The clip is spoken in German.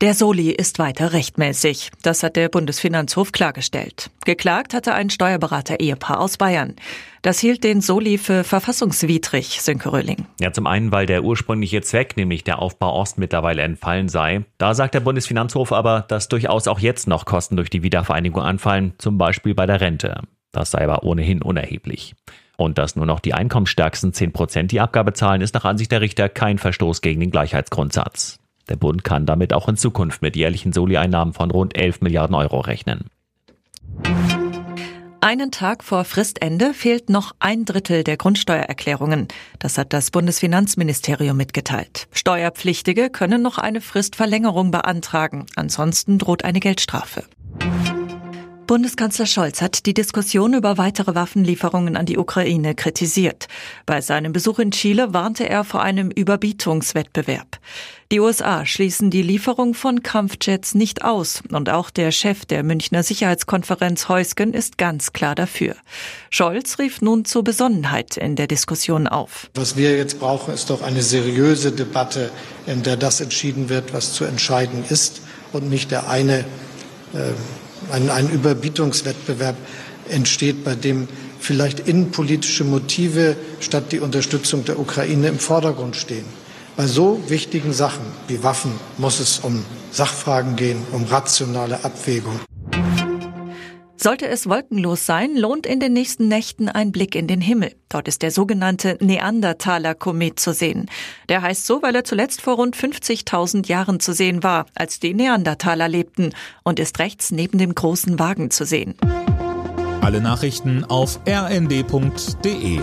Der Soli ist weiter rechtmäßig. Das hat der Bundesfinanzhof klargestellt. Geklagt hatte ein Steuerberater-Ehepaar aus Bayern. Das hielt den Soli für verfassungswidrig, Sönke Röhling. Ja, zum einen, weil der ursprüngliche Zweck, nämlich der Aufbau Ost, mittlerweile entfallen sei. Da sagt der Bundesfinanzhof aber, dass durchaus auch jetzt noch Kosten durch die Wiedervereinigung anfallen, zum Beispiel bei der Rente. Das sei aber ohnehin unerheblich. Und dass nur noch die einkommensstärksten 10 Prozent die Abgabe zahlen, ist nach Ansicht der Richter kein Verstoß gegen den Gleichheitsgrundsatz. Der Bund kann damit auch in Zukunft mit jährlichen Soli-Einnahmen von rund 11 Milliarden Euro rechnen. Einen Tag vor Fristende fehlt noch ein Drittel der Grundsteuererklärungen. Das hat das Bundesfinanzministerium mitgeteilt. Steuerpflichtige können noch eine Fristverlängerung beantragen. Ansonsten droht eine Geldstrafe. Bundeskanzler Scholz hat die Diskussion über weitere Waffenlieferungen an die Ukraine kritisiert. Bei seinem Besuch in Chile warnte er vor einem Überbietungswettbewerb. Die USA schließen die Lieferung von Kampfjets nicht aus und auch der Chef der Münchner Sicherheitskonferenz Heusgen ist ganz klar dafür. Scholz rief nun zur Besonnenheit in der Diskussion auf. Was wir jetzt brauchen, ist doch eine seriöse Debatte, in der das entschieden wird, was zu entscheiden ist und nicht der eine äh, ein, ein Überbietungswettbewerb entsteht, bei dem vielleicht innenpolitische Motive statt die Unterstützung der Ukraine im Vordergrund stehen. Bei so wichtigen Sachen wie Waffen muss es um Sachfragen gehen, um rationale Abwägung. Sollte es wolkenlos sein, lohnt in den nächsten Nächten ein Blick in den Himmel. Dort ist der sogenannte Neandertaler-Komet zu sehen. Der heißt so, weil er zuletzt vor rund 50.000 Jahren zu sehen war, als die Neandertaler lebten und ist rechts neben dem großen Wagen zu sehen. Alle Nachrichten auf rnd.de